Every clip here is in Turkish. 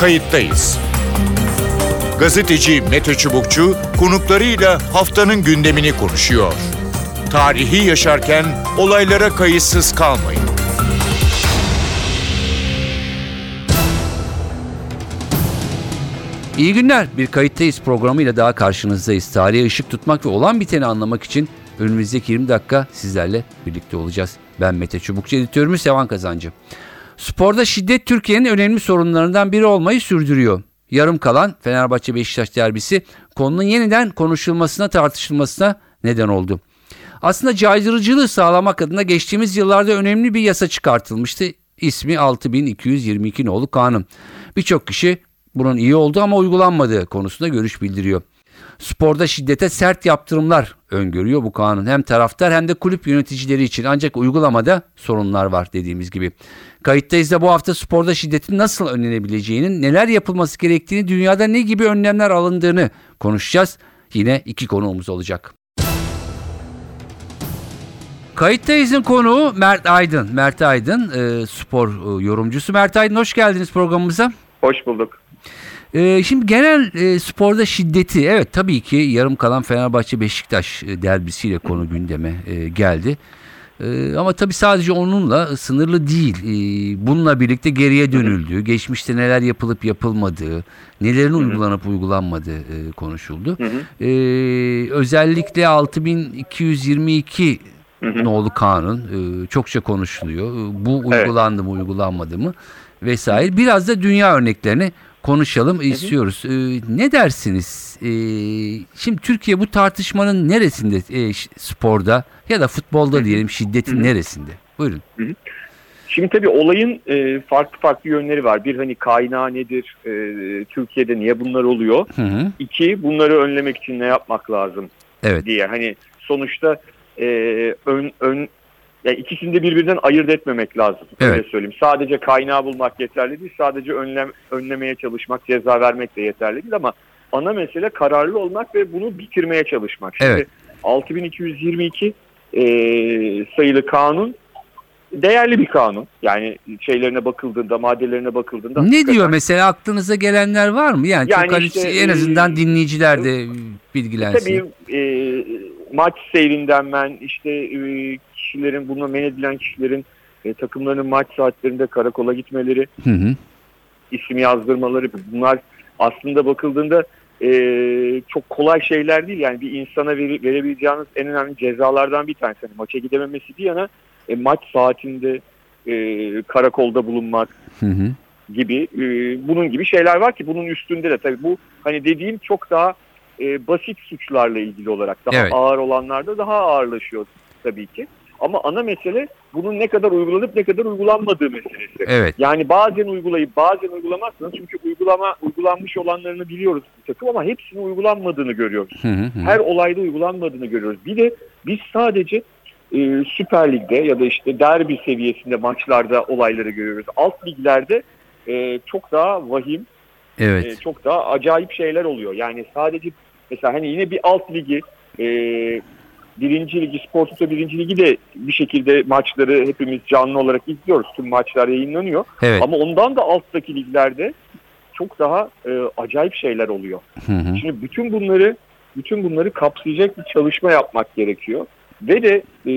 kayıttayız. Gazeteci Mete Çubukçu konuklarıyla haftanın gündemini konuşuyor. Tarihi yaşarken olaylara kayıtsız kalmayın. İyi günler. Bir kayıttayız programıyla daha karşınızdayız. Tarihe ışık tutmak ve olan biteni anlamak için önümüzdeki 20 dakika sizlerle birlikte olacağız. Ben Mete Çubukçu, editörümüz Sevan Kazancı. Sporda şiddet Türkiye'nin önemli sorunlarından biri olmayı sürdürüyor. Yarım kalan Fenerbahçe Beşiktaş derbisi konunun yeniden konuşulmasına tartışılmasına neden oldu. Aslında caydırıcılığı sağlamak adına geçtiğimiz yıllarda önemli bir yasa çıkartılmıştı. İsmi 6222 nolu kanun. Birçok kişi bunun iyi olduğu ama uygulanmadığı konusunda görüş bildiriyor. Sporda şiddete sert yaptırımlar öngörüyor bu kanun. Hem taraftar hem de kulüp yöneticileri için ancak uygulamada sorunlar var dediğimiz gibi. Kayıttayız da bu hafta sporda şiddetin nasıl önlenebileceğinin, neler yapılması gerektiğini, dünyada ne gibi önlemler alındığını konuşacağız. Yine iki konuğumuz olacak. Kayıttayız'ın konuğu Mert Aydın. Mert Aydın e, spor e, yorumcusu. Mert Aydın hoş geldiniz programımıza. Hoş bulduk. Ee, şimdi genel e, sporda şiddeti evet tabii ki yarım kalan Fenerbahçe Beşiktaş e, derbisiyle konu gündeme e, geldi. E, ama tabii sadece onunla sınırlı değil. E, bununla birlikte geriye dönüldüğü, geçmişte neler yapılıp yapılmadığı, nelerin uygulanıp uygulanmadığı e, konuşuldu. E, özellikle 6222 nolu kanun e, çokça konuşuluyor. Bu uygulandı mı uygulanmadı mı vesaire. Biraz da dünya örneklerini konuşalım istiyoruz. Ee, ne dersiniz? Ee, şimdi Türkiye bu tartışmanın neresinde e, sporda ya da futbolda diyelim şiddetin neresinde? Buyurun. Şimdi tabii olayın e, farklı farklı yönleri var. Bir hani kaynağı nedir? E, Türkiye'de niye bunlar oluyor? Hı hı. İki bunları önlemek için ne yapmak lazım Evet. diye. Hani sonuçta e, ön, ön yani ikisini de birbirinden ayırt etmemek lazım. Öyle Evet. söyleyeyim. Sadece kaynağı bulmak yeterli değil. Sadece önlem, önlemeye çalışmak, ceza vermek de yeterli değil ama ana mesele kararlı olmak ve bunu bitirmeye çalışmak. Şimdi Evet. 6222 e, sayılı kanun değerli bir kanun. Yani şeylerine bakıldığında, maddelerine bakıldığında. Ne hakikaten- diyor mesela aklınıza gelenler var mı? Yani, Yani çok işte, en azından e, dinleyiciler de bilgilensin. Tabii e, maç seyrinden ben işte e, kişilerin, buna men edilen kişilerin e, takımlarının maç saatlerinde karakola gitmeleri, Hı hı. isim yazdırmaları bunlar aslında bakıldığında e, çok kolay şeyler değil. Yani bir insana veri- verebileceğiniz en önemli cezalardan bir tanesi. Hani maça gidememesi bir yana e, maç saatinde e, karakolda bulunmak Hı hı. gibi e, bunun gibi şeyler var ki bunun üstünde de tabii bu hani dediğim çok daha e, basit suçlarla ilgili olarak daha Evet. ağır olanlarda daha ağırlaşıyor tabii ki. Ama ana mesele bunun ne kadar uygulanıp ne kadar uygulanmadığı meselesi. Evet. Yani bazen uygulayıp bazen uygulamazsınız çünkü uygulama uygulanmış olanlarını biliyoruz bir takım ama hepsinin uygulanmadığını görüyoruz. Hı hı. Her olayda uygulanmadığını görüyoruz. Bir de biz sadece e, Süper Lig'de ya da işte derbi seviyesinde maçlarda olayları görüyoruz. Alt liglerde e, çok daha vahim, e, Evet. çok daha acayip şeyler oluyor. Yani sadece mesela hani yine bir alt ligi e, birinci ligi, Spor Toto birinci ligi de bir şekilde maçları hepimiz canlı olarak izliyoruz. Tüm maçlar yayınlanıyor. Evet. Ama ondan da alttaki liglerde çok daha e, acayip şeyler oluyor. Hı hı. Şimdi bütün bunları bütün bunları kapsayacak bir çalışma yapmak gerekiyor. Ve de e,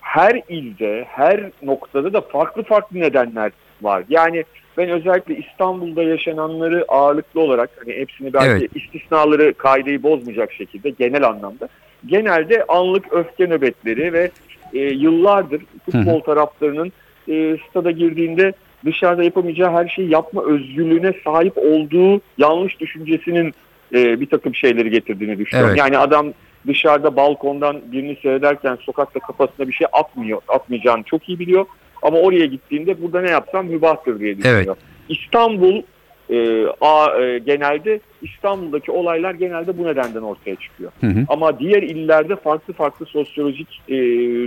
her ilde, her noktada da farklı farklı nedenler var. Yani ben özellikle İstanbul'da yaşananları ağırlıklı olarak hani hepsini belki Evet. istisnaları kaideyi bozmayacak şekilde genel anlamda genelde anlık öfke nöbetleri ve e, yıllardır futbol taraftarının e, stada girdiğinde dışarıda yapamayacağı her şeyi yapma özgürlüğüne sahip olduğu yanlış düşüncesinin e, bir takım şeyleri getirdiğini düşünüyorum. Evet. Yani adam dışarıda balkondan birini seyrederken sokakta kafasına bir şey atmıyor, atmayacağını çok iyi biliyor. Ama oraya gittiğinde burada ne yapsam mübahtır diye düşünüyor. Evet. İstanbul e, a, e, genelde İstanbul'daki olaylar genelde bu nedenden ortaya çıkıyor. Hı hı. Ama diğer illerde farklı farklı sosyolojik e,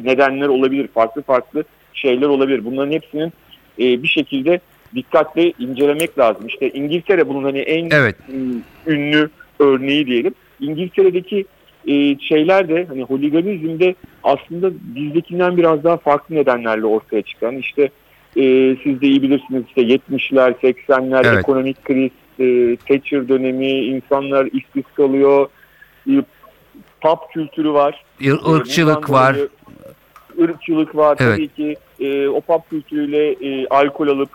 nedenler olabilir, farklı farklı şeyler olabilir. Bunların hepsinin e, bir şekilde dikkatle incelemek lazım. İşte İngiltere bunun hani en Evet. ünlü örneği diyelim. İngiltere'deki e, şeyler de hani holiganizmde aslında bizdekinden biraz daha farklı nedenlerle ortaya çıkan işte e, siz de iyi bilirsiniz işte 70'ler, 80'ler Evet. ekonomik kriz, e, Thatcher dönemi, insanlar işsiz kalıyor, e, pub kültürü var. Ir- ırkçılık var. ırkçılık var Evet. tabii ki. E, o pub kültürüyle e, alkol alıp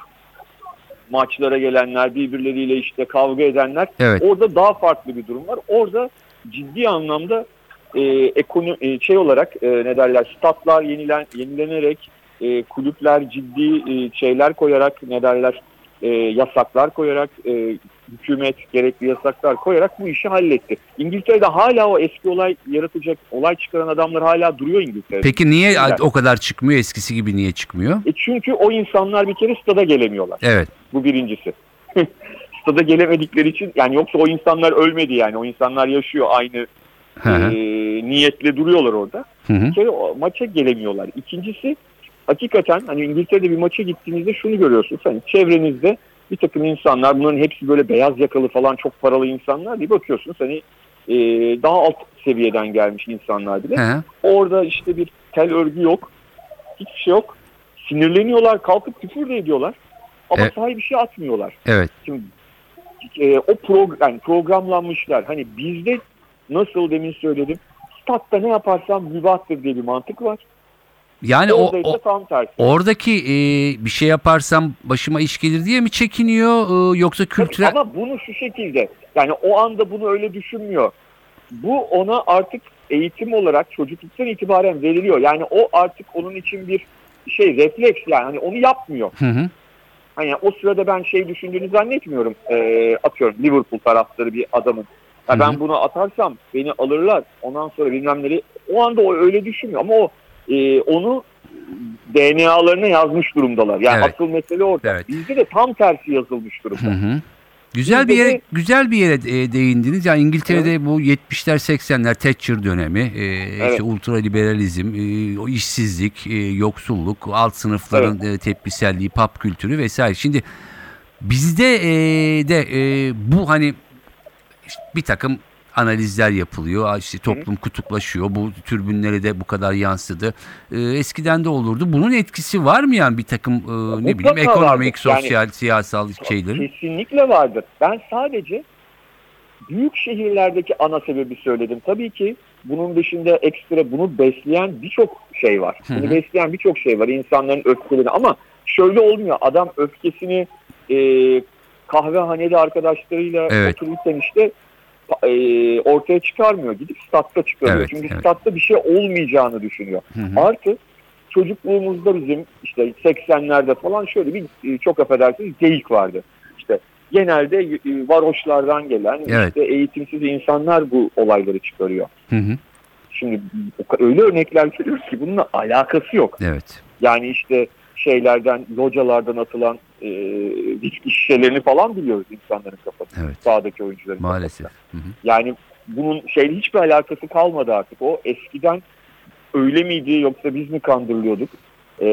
maçlara gelenler, birbirleriyle işte kavga edenler. Evet. Orada daha farklı bir durum var. Orada ciddi anlamda e, ekonomi e, şey olarak e, ne derler statlar yenilen yenilenerek e, kulüpler ciddi e, şeyler koyarak ne derler e, yasaklar koyarak e, hükümet gerekli yasaklar koyarak bu işi halletti. İngiltere'de hala o eski olay yaratacak olay çıkaran adamlar hala duruyor İngiltere'de. Peki niye Güzel. o kadar çıkmıyor eskisi gibi niye çıkmıyor? E çünkü o insanlar bir kere stada gelemiyorlar. Evet. Bu birincisi. stada gelemedikleri için yani yoksa o insanlar ölmedi yani o insanlar yaşıyor aynı Hı hı. e, niyetle duruyorlar orada. Hı hı. Bir kere o maça gelemiyorlar. İkincisi hakikaten hani İngiltere'de bir maça gittiğinizde şunu görüyorsunuz. Hani çevrenizde bir takım insanlar bunların hepsi böyle beyaz yakalı falan çok paralı insanlar bir bakıyorsunuz hani e, daha alt seviyeden gelmiş insanlar bile. Hı. Orada işte bir tel örgü yok. Hiçbir şey yok. Sinirleniyorlar, kalkıp küfür de ediyorlar. Ama Evet. sahaya bir şey atmıyorlar. Evet. Şimdi e, o program yani programlanmışlar. Hani bizde nasıl demin söyledim. Statta ne yaparsam mübahtır diye bir mantık var. Yani o, Orada o tam tersi. oradaki e, bir şey yaparsam başıma iş gelir diye mi çekiniyor e, yoksa Tabii kültürel Ama bunu şu şekilde yani o anda bunu öyle düşünmüyor. Bu ona artık eğitim olarak çocukluktan itibaren veriliyor. Yani o artık onun için bir şey refleks yani hani onu yapmıyor. Hı hı. Hani o sırada ben şey düşündüğünü zannetmiyorum. Ee, atıyorum Liverpool taraftarı bir adamın. Ya ben bunu atarsam beni alırlar. Ondan sonra bilmem neleri. O anda o öyle düşünmüyor ama o e, onu DNA'larına yazmış durumdalar. Yani Evet. asıl mesele orada. Evet. Bizde de tam tersi yazılmış durumda. Hı hı. Güzel bir yere güzel bir yere e, değindiniz. Yani İngiltere'de bu 70'ler 80'ler Thatcher dönemi, e, Evet. işte ultraliberalizm, e, o işsizlik, e, yoksulluk, alt sınıfların e, tepkiselliği, pop kültürü vesaire. Şimdi bizde e, de e, bu hani işte bir takım analizler yapılıyor. İşte toplum kutuplaşıyor. Bu türbünlere de bu kadar yansıdı. E, eskiden de olurdu. Bunun etkisi var mı yani bir takım e, ne bileyim ekonomik, vardır. Yani- sosyal, siyasal şeylerin? Kesinlikle vardır. Ben sadece büyük şehirlerdeki ana sebebi söyledim. Tabii ki bunun dışında ekstra bunu besleyen birçok şey var. Hı hı. Bunu besleyen birçok şey var. İnsanların öfkelerini ama şöyle olmuyor. Adam öfkesini e, kahvehanede arkadaşlarıyla Evet. otururken işte e, ortaya çıkarmıyor. Gidip statta çıkarıyor. Evet, Çünkü evet. statta bir şey olmayacağını düşünüyor. Hı hı. Artı çocukluğumuzda bizim işte 80'lerde falan şöyle bir e, çok affedersiniz geyik vardı. İşte genelde e, varoşlardan gelen Evet. işte eğitimsiz insanlar bu olayları çıkarıyor. Hı hı. Şimdi öyle örnekler görüyoruz ki bununla alakası yok. Evet. Yani işte şeylerden, localardan atılan e, içki şişelerini falan biliyoruz insanların kafasında. Evet. Sağdaki oyuncuların Maalesef. kafasında. Hı hı. Yani bunun şeyle hiçbir alakası kalmadı artık. O eskiden öyle miydi yoksa biz mi kandırılıyorduk? Ee,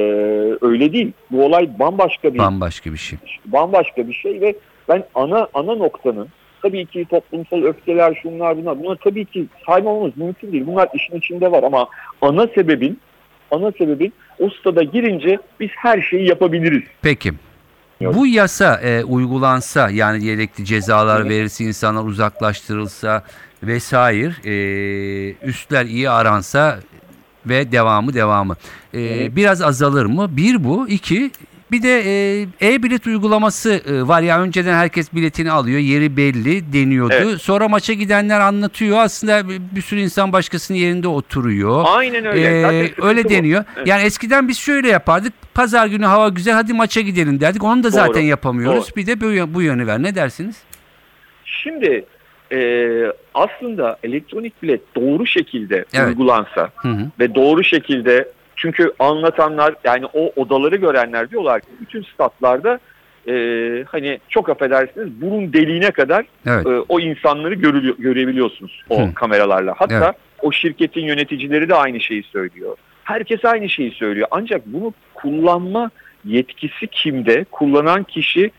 öyle değil. Bu olay bambaşka bir Bambaşka bir şey. bambaşka bir şey ve ben ana ana noktanın tabii ki toplumsal öfkeler şunlar bunlar bunlar tabii ki saymamamız mümkün değil. Bunlar işin içinde var ama ana sebebin ana sebebin o stada girince biz her şeyi yapabiliriz. Peki. Yok. Bu yasa e, uygulansa yani gerekli cezalar verirse insanlar uzaklaştırılsa vesaire e, üstler iyi aransa ve devamı devamı e, biraz azalır mı? Bir bu. iki bir de e, e-bilet uygulaması e, var ya önceden herkes biletini alıyor yeri belli deniyordu. Evet. Sonra maça gidenler anlatıyor aslında bir- sürü insan başkasının yerinde oturuyor. Aynen öyle. Ee, Zaten öyle bu. deniyor. Evet. Yani eskiden biz şöyle yapardık. Pazar günü hava güzel hadi maça gidelim derdik. Onu da zaten Doğru, yapamıyoruz. doğru. Bir de bu, bu yönü ver. Ne dersiniz? Şimdi e, aslında elektronik bilet doğru şekilde Evet. uygulansa Hı hı. ve doğru şekilde çünkü anlatanlar yani o odaları görenler diyorlar ki bütün statlarda e, hani çok affedersiniz burun deliğine kadar Evet. e, o insanları görülüyor, görebiliyorsunuz o Hı. kameralarla. Hatta Evet. o şirketin yöneticileri de aynı şeyi söylüyor. Herkes aynı şeyi söylüyor. Ancak bunu kullanma yetkisi kimde? Kullanan kişi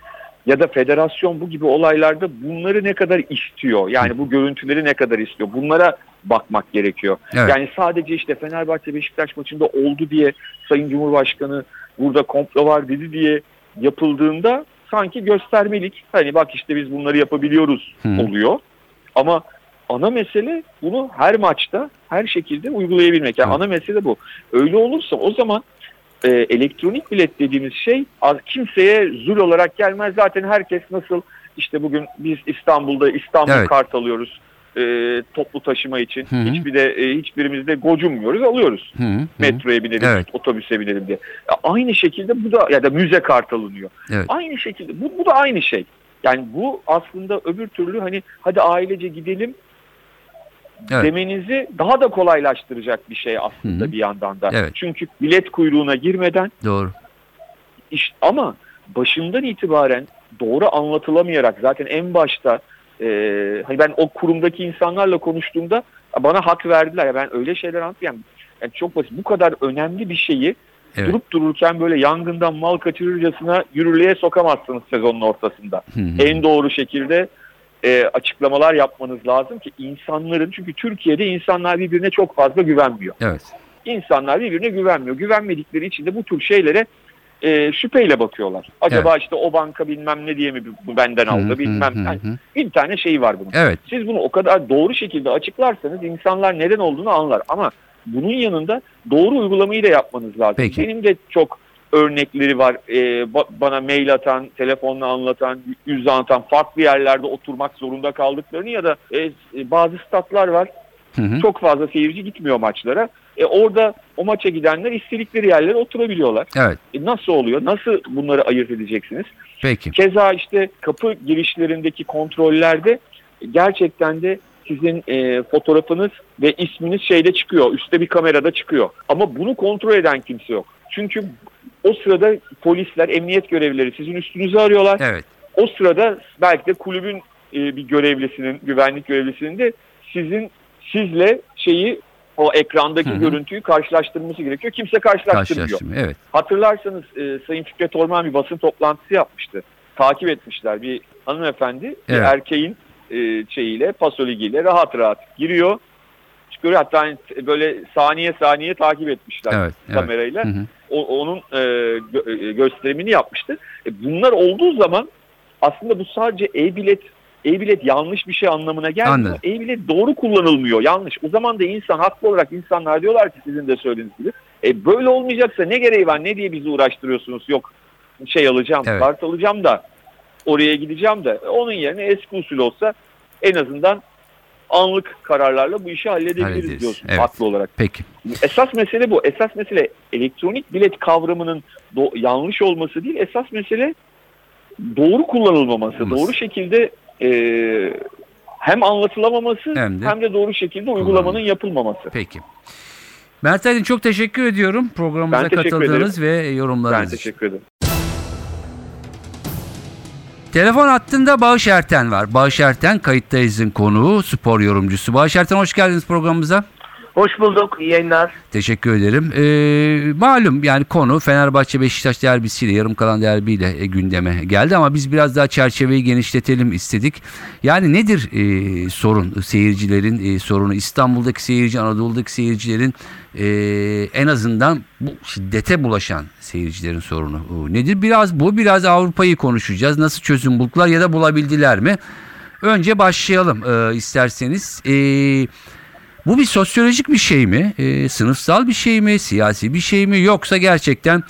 ya da federasyon bu gibi olaylarda bunları ne kadar istiyor? Yani bu görüntüleri ne kadar istiyor? Bunlara bakmak gerekiyor. Evet. Yani sadece işte Fenerbahçe Beşiktaş maçında oldu diye Sayın Cumhurbaşkanı burada komplo var dedi diye yapıldığında sanki göstermelik. Hani bak işte biz bunları yapabiliyoruz Hı. oluyor. Ama ana mesele bunu her maçta her şekilde uygulayabilmek. Yani Evet. ana mesele bu. Öyle olursa o zaman e, elektronik bilet dediğimiz şey az- kimseye zul olarak gelmez. Zaten herkes nasıl işte bugün biz İstanbul'da İstanbul Evet. kart alıyoruz e, toplu taşıma için. Hı hı. Hiçbir de e, hiçbirimiz de gocunmuyoruz alıyoruz. Hı hı. Metroya binelim, Evet. otobüse binelim diye. Ya aynı şekilde bu da ya da müze kart alınıyor. Evet. Aynı şekilde bu, bu da aynı şey. Yani bu aslında öbür türlü hani hadi ailece gidelim Evet. demenizi daha da kolaylaştıracak bir şey aslında Hı hı. bir yandan da. Evet. Çünkü bilet kuyruğuna girmeden Doğru. iş, ama başından itibaren doğru anlatılamayarak zaten en başta e, hani ben o kurumdaki insanlarla konuştuğumda bana hak verdiler. Ya ben öyle şeyler anlatıyorum. Yani çok basit. Bu kadar önemli bir şeyi Evet. durup dururken böyle yangından mal kaçırırcasına yürürlüğe sokamazsınız sezonun ortasında. Hı hı. En doğru şekilde e, açıklamalar yapmanız lazım ki insanların çünkü Türkiye'de insanlar birbirine çok fazla güvenmiyor. Evet. İnsanlar birbirine güvenmiyor. Güvenmedikleri için de bu tür şeylere e, şüpheyle bakıyorlar. Acaba işte o banka bilmem ne diye mi bu benden aldı hı, bilmem. hı hı, Yani bir tane şey var bunun. Evet. Siz bunu o kadar doğru şekilde açıklarsanız insanlar neden olduğunu anlar. Ama bunun yanında doğru uygulamayı da yapmanız lazım. Peki. Benim de çok örnekleri var. Ee, ba- bana mail atan, telefonla anlatan, yüz anlatan, farklı yerlerde oturmak zorunda kaldıklarını ya da e, bazı statlar var. Hı hı. Çok fazla seyirci gitmiyor maçlara. E, orada o maça gidenler istedikleri yerlere oturabiliyorlar. Evet. E, nasıl oluyor? Nasıl bunları ayırt edeceksiniz? Peki. Keza işte kapı girişlerindeki kontrollerde gerçekten de sizin e, fotoğrafınız ve isminiz şeyde çıkıyor. Üstte bir kamerada çıkıyor. Ama bunu kontrol eden kimse yok. Çünkü o sırada polisler, emniyet görevlileri sizin üstünüzü arıyorlar. Evet. O sırada belki de kulübün e, bir görevlisinin, güvenlik görevlisinin de sizin sizle şeyi o ekrandaki Hı hı. görüntüyü karşılaştırması gerekiyor. Kimse karşılaştırmıyor. Evet. Hatırlarsanız e, Sayın Fikret Orman bir basın toplantısı yapmıştı. Takip etmişler. Bir hanımefendi bir Evet. erkeğin e, şeyiyle, pasoligiyle rahat rahat giriyor. Çıkıyor hatta hani böyle saniye saniye takip etmişler Evet. evet. kamerayla. Hı hı. O- onun e, gö- e, gösterimini yapmıştı. E, bunlar olduğu zaman aslında bu sadece e-bilet e-bilet yanlış bir şey anlamına gelmiyor. E-bilet doğru kullanılmıyor. Yanlış. O zaman da insan haklı olarak insanlar diyorlar ki sizin de söylediğiniz gibi. E böyle olmayacaksa ne gereği var? Ne diye bizi uğraştırıyorsunuz? Yok şey alacağım, Evet. kart alacağım da oraya gideceğim de. E, Onun yerine eski usul olsa en azından anlık kararlarla bu işi halledebiliriz Hallederiz. diyorsun Evet. haklı olarak. Peki. Esas mesele bu. Esas mesele elektronik bilet kavramının yanlış olması değil. Esas mesele doğru kullanılmaması. Olması. Doğru şekilde e, hem anlatılamaması Hem hem de de, doğru şekilde uygulamanın yapılmaması. Peki. Mert Aydın çok teşekkür ediyorum programımıza Ben katıldığınız ve Ben yorumlarınız için. teşekkür ederim. Telefon hattında Bağış Erten var. Bağış Erten kayıttayızın konuğu, spor yorumcusu. Bağış Erten hoş geldiniz programımıza. Hoş bulduk. İyi yayınlar. Teşekkür ederim. Ee, malum yani konu Fenerbahçe Beşiktaş derbisiyle yarım kalan derbiyle e, gündeme geldi ama biz biraz daha çerçeveyi genişletelim istedik. Yani nedir e, sorun seyircilerin e, sorunu İstanbul'daki seyirci Anadolu'daki seyircilerin e, en azından bu şiddete bulaşan seyircilerin sorunu o nedir? Biraz bu biraz Avrupa'yı konuşacağız. Nasıl çözüm buldular ya da bulabildiler mi? Önce başlayalım e, isterseniz. Eee bu bir sosyolojik bir şey mi? E, sınıfsal bir şey mi? Siyasi bir şey mi? Yoksa gerçekten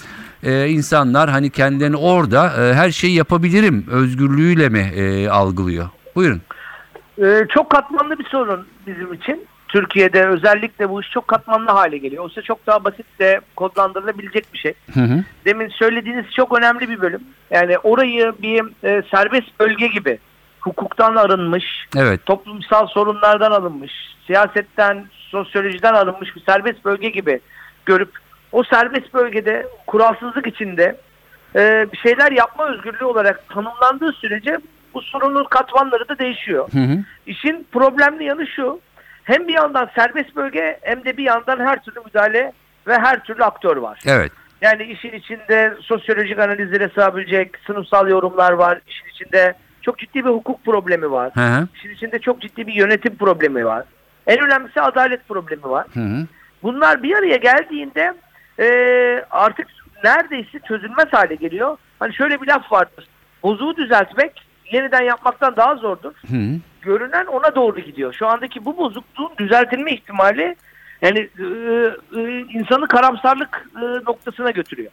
e, insanlar hani kendilerini orada e, her şeyi yapabilirim özgürlüğüyle mi e, algılıyor? Buyurun. Ee, çok katmanlı bir sorun bizim için. Türkiye'de özellikle bu iş çok katmanlı hale geliyor. Oysa çok daha basit de kodlandırılabilecek bir şey. Hı hı. Demin söylediğiniz çok önemli bir bölüm. Yani orayı bir e, serbest bölge gibi hukuktan arınmış, Evet. toplumsal sorunlardan alınmış, siyasetten, sosyolojiden alınmış bir serbest bölge gibi görüp o serbest bölgede kuralsızlık içinde e, bir şeyler yapma özgürlüğü olarak tanımlandığı sürece bu sorunun katmanları da değişiyor. Hı hı. İşin problemli yanı şu. Hem bir yandan serbest bölge hem de bir yandan her türlü müdahale ve her türlü aktör var. Evet. Yani işin içinde sosyolojik analizlere sığabilecek sınıfsal yorumlar var. İşin içinde çok ciddi bir hukuk problemi var. Hı hı. İşin içinde çok ciddi bir yönetim problemi var. En önemlisi adalet problemi var. Hı hı. Bunlar bir araya geldiğinde e, artık neredeyse çözülmez hale geliyor. Hani şöyle bir laf vardır. Bozuğu düzeltmek yeniden yapmaktan daha zordur. Hı. Görünen ona doğru gidiyor. Şu andaki bu bozukluğun düzeltilme ihtimali yani e, e, insanı karamsarlık e, noktasına götürüyor.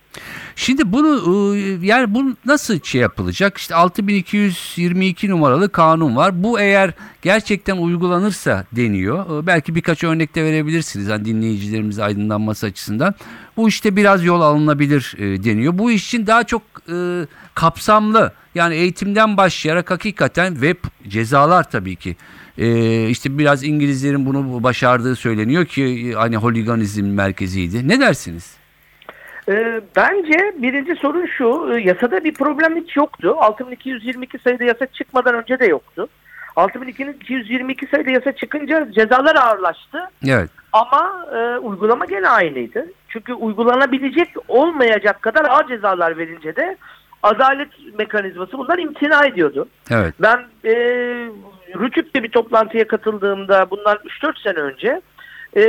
Şimdi bunu e, yani bu nasıl şey yapılacak? İşte 6222 numaralı kanun var. Bu eğer gerçekten uygulanırsa deniyor. E, Belki birkaç örnek de verebilirsiniz hani dinleyicilerimiz aydınlanması açısından. Bu işte biraz yol alınabilir e, deniyor. Bu iş için daha çok e, kapsamlı yani eğitimden başlayarak hakikaten ve cezalar tabii ki. E, işte biraz İngilizlerin bunu başardığı söyleniyor ki e, hani holiganizm merkeziydi. Ne dersiniz? Ee, bence birinci sorun şu, e, yasada bir problem hiç yoktu. 6222 sayıda yasa çıkmadan önce de yoktu. 6222 sayıda yasa çıkınca cezalar ağırlaştı Evet. ama e, uygulama gene aynıydı. Çünkü uygulanabilecek olmayacak kadar ağır cezalar verince de adalet mekanizması bundan imtina ediyordu. Evet. Ben e, Rütük'te bir toplantıya katıldığımda bundan 3-4 sene önce e,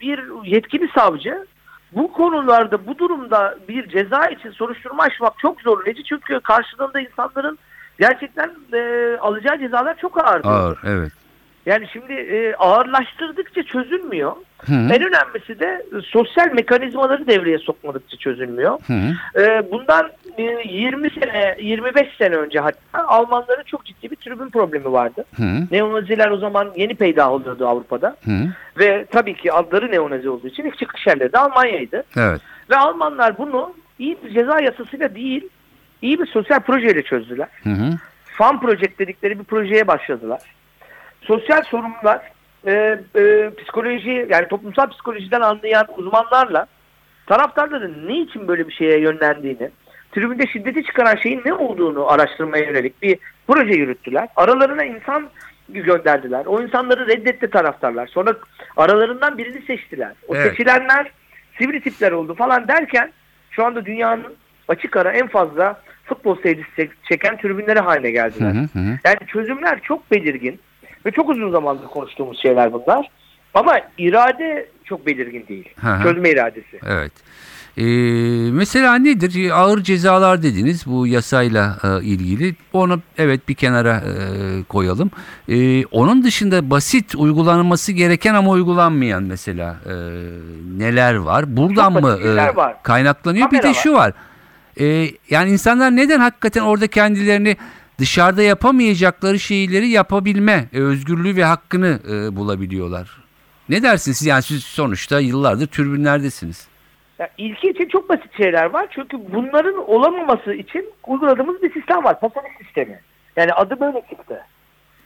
bir yetkili savcı bu konularda bu durumda bir ceza için soruşturma açmak çok zorlayıcı çünkü karşılığında insanların gerçekten e, alacağı cezalar çok ağır. Ağır. Evet. Yani şimdi e, ağırlaştırdıkça çözülmüyor. Hı. En önemlisi de e, sosyal mekanizmaları devreye sokmadıkça çözülmüyor. Hı. Ee, bundan e, 20 sene, 25 sene önce hatta Almanların çok ciddi bir tribün problemi vardı. Hı. Neonaziler o zaman yeni peydah oluyordu Avrupa'da. Hı. Ve tabii ki adları neonazi olduğu için ilk çıkış yerleri de Almanya'ydı. Evet. Ve Almanlar bunu iyi bir ceza yasasıyla değil, iyi bir sosyal projeyle çözdüler. Hı hı. Fan Project dedikleri bir projeye başladılar. Sosyal sorunlar, e, e, psikoloji yani toplumsal psikolojiden anlayan uzmanlarla taraftarların ne için böyle bir şeye yönlendiğini, tribünde şiddeti çıkaran şeyin ne olduğunu araştırmaya yönelik bir proje yürüttüler. Aralarına insan gönderdiler. O insanları reddetti taraftarlar. Sonra aralarından birini seçtiler. O Evet. seçilenler sivri tipler oldu falan derken şu anda dünyanın açık ara en fazla futbol seyircisi çek- çeken tribünleri haline geldiler. hı. Hı hı. Yani çözümler çok belirgin ve çok uzun zamandır konuştuğumuz şeyler bunlar. Ama irade çok belirgin değil. Hı hı. Çözme iradesi. Evet. Ee, mesela nedir? Ee, Ağır cezalar dediniz bu yasayla e, ilgili. Onu evet bir kenara e, koyalım. Ee, onun dışında basit uygulanması gereken ama uygulanmayan mesela e, neler var? Buradan Çok mı e, var. kaynaklanıyor? bir de Kamera şu var. Ee, yani insanlar neden hakikaten orada kendilerini dışarıda yapamayacakları şeyleri yapabilme e, özgürlüğü ve hakkını e, bulabiliyorlar? Ne dersiniz? Yani siz sonuçta yıllardır türbünlerdesiniz. Ya ilki için çok basit şeyler var. Çünkü bunların olamaması için uyguladığımız bir sistem var. Pasolik sistemi. Yani adı böyle çıktı.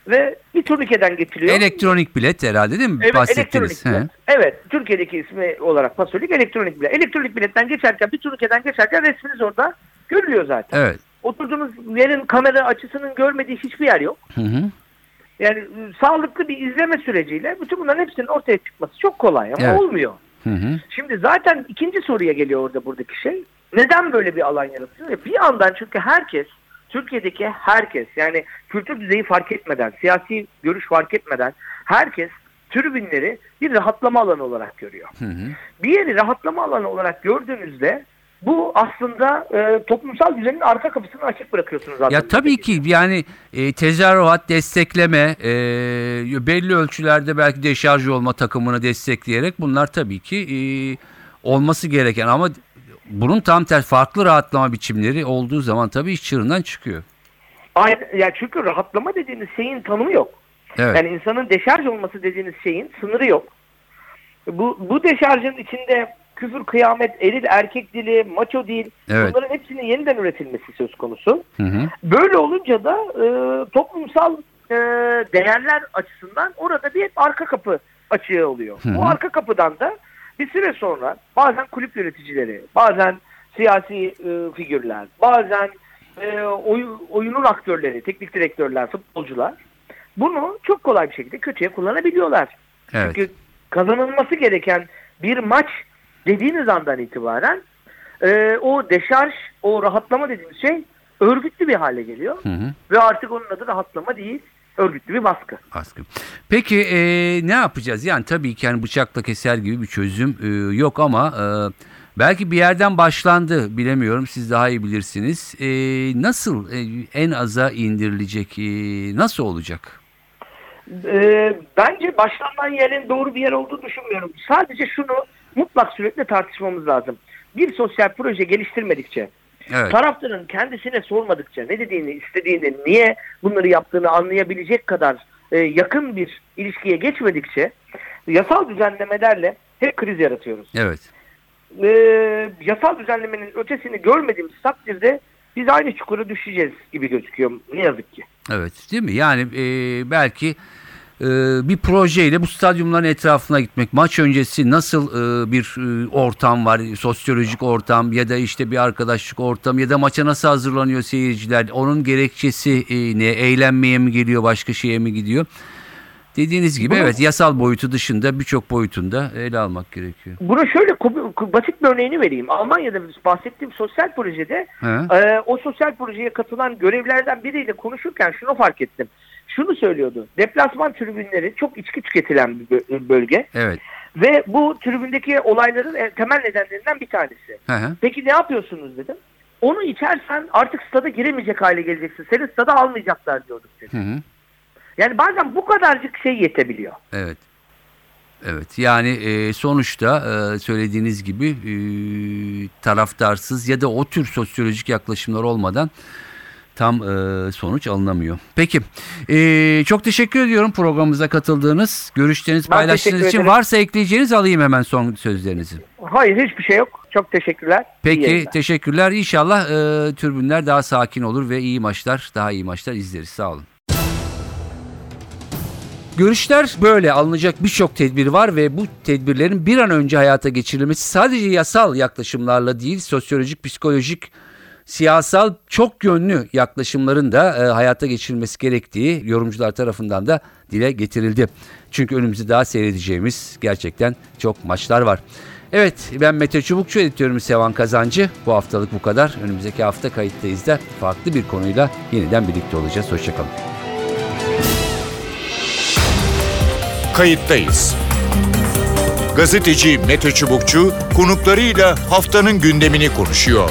Ve bir turnikeden geçiliyor. Elektronik bilet herhalde değil mi? Evet, Bahsettiniz. elektronik bilet. Evet, Türkiye'deki ismi olarak Pasolik elektronik bilet. Elektronik biletten geçerken, bir turnikeden geçerken resminiz orada görülüyor zaten. Evet. Oturduğunuz yerin kamera açısının görmediği hiçbir yer yok. Hı hı. Yani e, sağlıklı bir izleme süreciyle bütün bunların hepsinin ortaya çıkması çok kolay ama Evet. olmuyor. Hı hı. Şimdi zaten ikinci soruya geliyor orada buradaki şey. Neden böyle bir alan yaratılıyor? Bir yandan çünkü herkes, Türkiye'deki herkes yani kültür düzeyi fark etmeden, siyasi görüş fark etmeden herkes tribünleri bir rahatlama alanı olarak görüyor. Hı hı. Bir yeri rahatlama alanı olarak gördüğünüzde bu aslında e, toplumsal düzenin arka kapısını açık bırakıyorsunuz. Ya aslında. tabii ki yani e, tezahürat destekleme e, belli ölçülerde belki deşarj olma takımını destekleyerek bunlar tabii ki e, olması gereken ama bunun tam tersi farklı rahatlama biçimleri olduğu zaman tabii iş çığırından çıkıyor. Aynen, yani çünkü rahatlama dediğiniz şeyin tanımı yok. Evet. Yani insanın deşarj olması dediğiniz şeyin sınırı yok. Bu, bu deşarjın içinde küfür, kıyamet, eril, erkek dili, maço dil Evet. bunların hepsinin yeniden üretilmesi söz konusu. Hı hı. Böyle olunca da e, toplumsal e, değerler açısından orada bir hep arka kapı açığı oluyor. Hı hı. Bu arka kapıdan da bir süre sonra bazen kulüp yöneticileri, bazen siyasi e, figürler, bazen e, oy- oyunun aktörleri, teknik direktörler, futbolcular bunu çok kolay bir şekilde kötüye kullanabiliyorlar. Evet. Çünkü kazanılması gereken bir maç dediğiniz andan itibaren e, o deşarj, o rahatlama dediğimiz şey örgütlü bir hale geliyor. Hı hı. Ve artık onun adı rahatlama değil, örgütlü bir baskı. Askı. Peki e, ne yapacağız? Yani tabii ki yani bıçakla keser gibi bir çözüm e, yok ama e, Belki bir yerden başlandı bilemiyorum siz daha iyi bilirsiniz. E, nasıl e, en aza indirilecek e, nasıl olacak? Ee, bence başlanılan yerin doğru bir yer olduğunu düşünmüyorum. Sadece şunu mutlak sürekli tartışmamız lazım. Bir sosyal proje geliştirmedikçe, Evet. taraftarın kendisine sormadıkça, ne dediğini, istediğini, niye bunları yaptığını anlayabilecek kadar e, yakın bir ilişkiye geçmedikçe yasal düzenlemelerle hep kriz yaratıyoruz. Evet. E, yasal düzenlemenin ötesini görmediğimiz takdirde biz aynı çukura düşeceğiz gibi gözüküyor ne yazık ki. Evet değil mi? Yani e, belki bir projeyle bu stadyumların etrafına gitmek, maç öncesi nasıl e, bir e, ortam var, sosyolojik ortam ya da işte bir arkadaşlık ortam ya da maça nasıl hazırlanıyor seyirciler, onun gerekçesi e, ne, eğlenmeye mi geliyor, başka şeye mi gidiyor? Dediğiniz gibi Bunu- evet yasal boyutu dışında birçok boyutunda ele almak gerekiyor. Buna şöyle basit bir örneğini vereyim. Almanya'da bahsettiğim sosyal projede He? e, o sosyal projeye katılan görevlerden biriyle konuşurken şunu fark ettim. Şunu söylüyordu. Deplasman tribünleri çok içki tüketilen bir bö- bölge Evet. ve bu tribündeki olayların e, temel nedenlerinden bir tanesi. Hı hı. Peki ne yapıyorsunuz dedim. Onu içersen artık stada giremeyecek hale geleceksin. Seni stada almayacaklar diyorduk dedi. Hı hı. Yani bazen bu kadarcık şey yetebiliyor. Evet. Evet yani e, sonuçta e, söylediğiniz gibi e, taraftarsız ya da o tür sosyolojik yaklaşımlar olmadan tam e, sonuç alınamıyor. Peki e, çok teşekkür ediyorum programımıza katıldığınız, görüşlerinizi Ben paylaştığınız için. Varsa ekleyeceğiniz alayım hemen son sözlerinizi. Hayır hiçbir şey yok. Çok teşekkürler. Peki teşekkürler. İnşallah e, türbünler daha sakin olur ve iyi maçlar, daha iyi maçlar izleriz. Sağ olun. Görüşler böyle alınacak birçok tedbir var ve bu tedbirlerin bir an önce hayata geçirilmesi sadece yasal yaklaşımlarla değil sosyolojik, psikolojik, siyasal çok yönlü yaklaşımların da e, hayata geçirilmesi gerektiği yorumcular tarafından da dile getirildi. Çünkü önümüzde daha seyredeceğimiz gerçekten çok maçlar var. Evet ben Mete Çubukçu editörümüz Sevan Kazancı. Bu haftalık bu kadar. Önümüzdeki hafta kayıttayız da farklı bir konuyla yeniden birlikte olacağız. Hoşçakalın. Kayıttayız. Gazeteci Mete Çubukçu konuklarıyla haftanın gündemini konuşuyor.